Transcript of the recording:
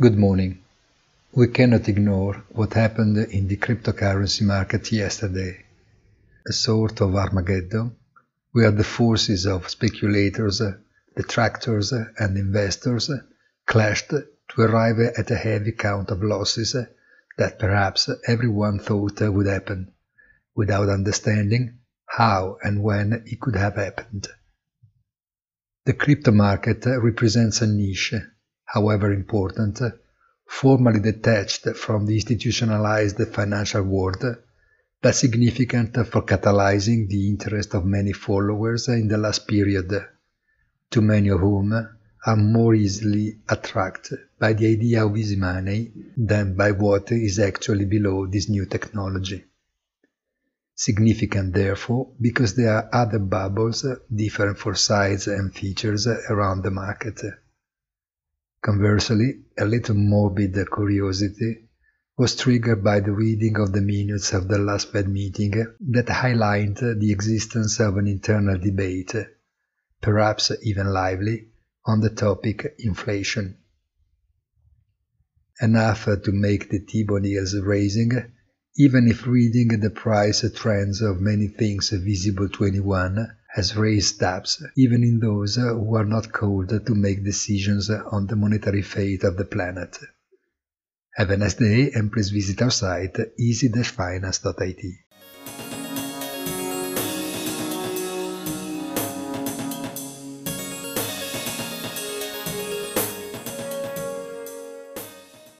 Good morning. We cannot ignore what happened in the cryptocurrency market yesterday. A sort of Armageddon, where the forces of speculators, detractors, and investors clashed to arrive at a heavy count of losses that perhaps everyone thought would happen, without understanding how and when it could have happened. The crypto market represents a niche however important, formally detached from the institutionalized financial world, but significant for catalyzing the interest of many followers in the last period, too many of whom are more easily attracted by the idea of easy money than by what is actually below this new technology. Significant, therefore, because there are other bubbles, different for size and features, around the market. Conversely, a little morbid curiosity was triggered by the reading of the minutes of the last Fed meeting that highlighted the existence of an internal debate, perhaps even lively, on the topic inflation. Enough to make the T-bond raising, even if reading the price trends of many things visible to anyone has raised doubts even in those uh, who are not called to make decisions on the monetary fate of the planet. Have a nice day and please visit our site easy-finance.it.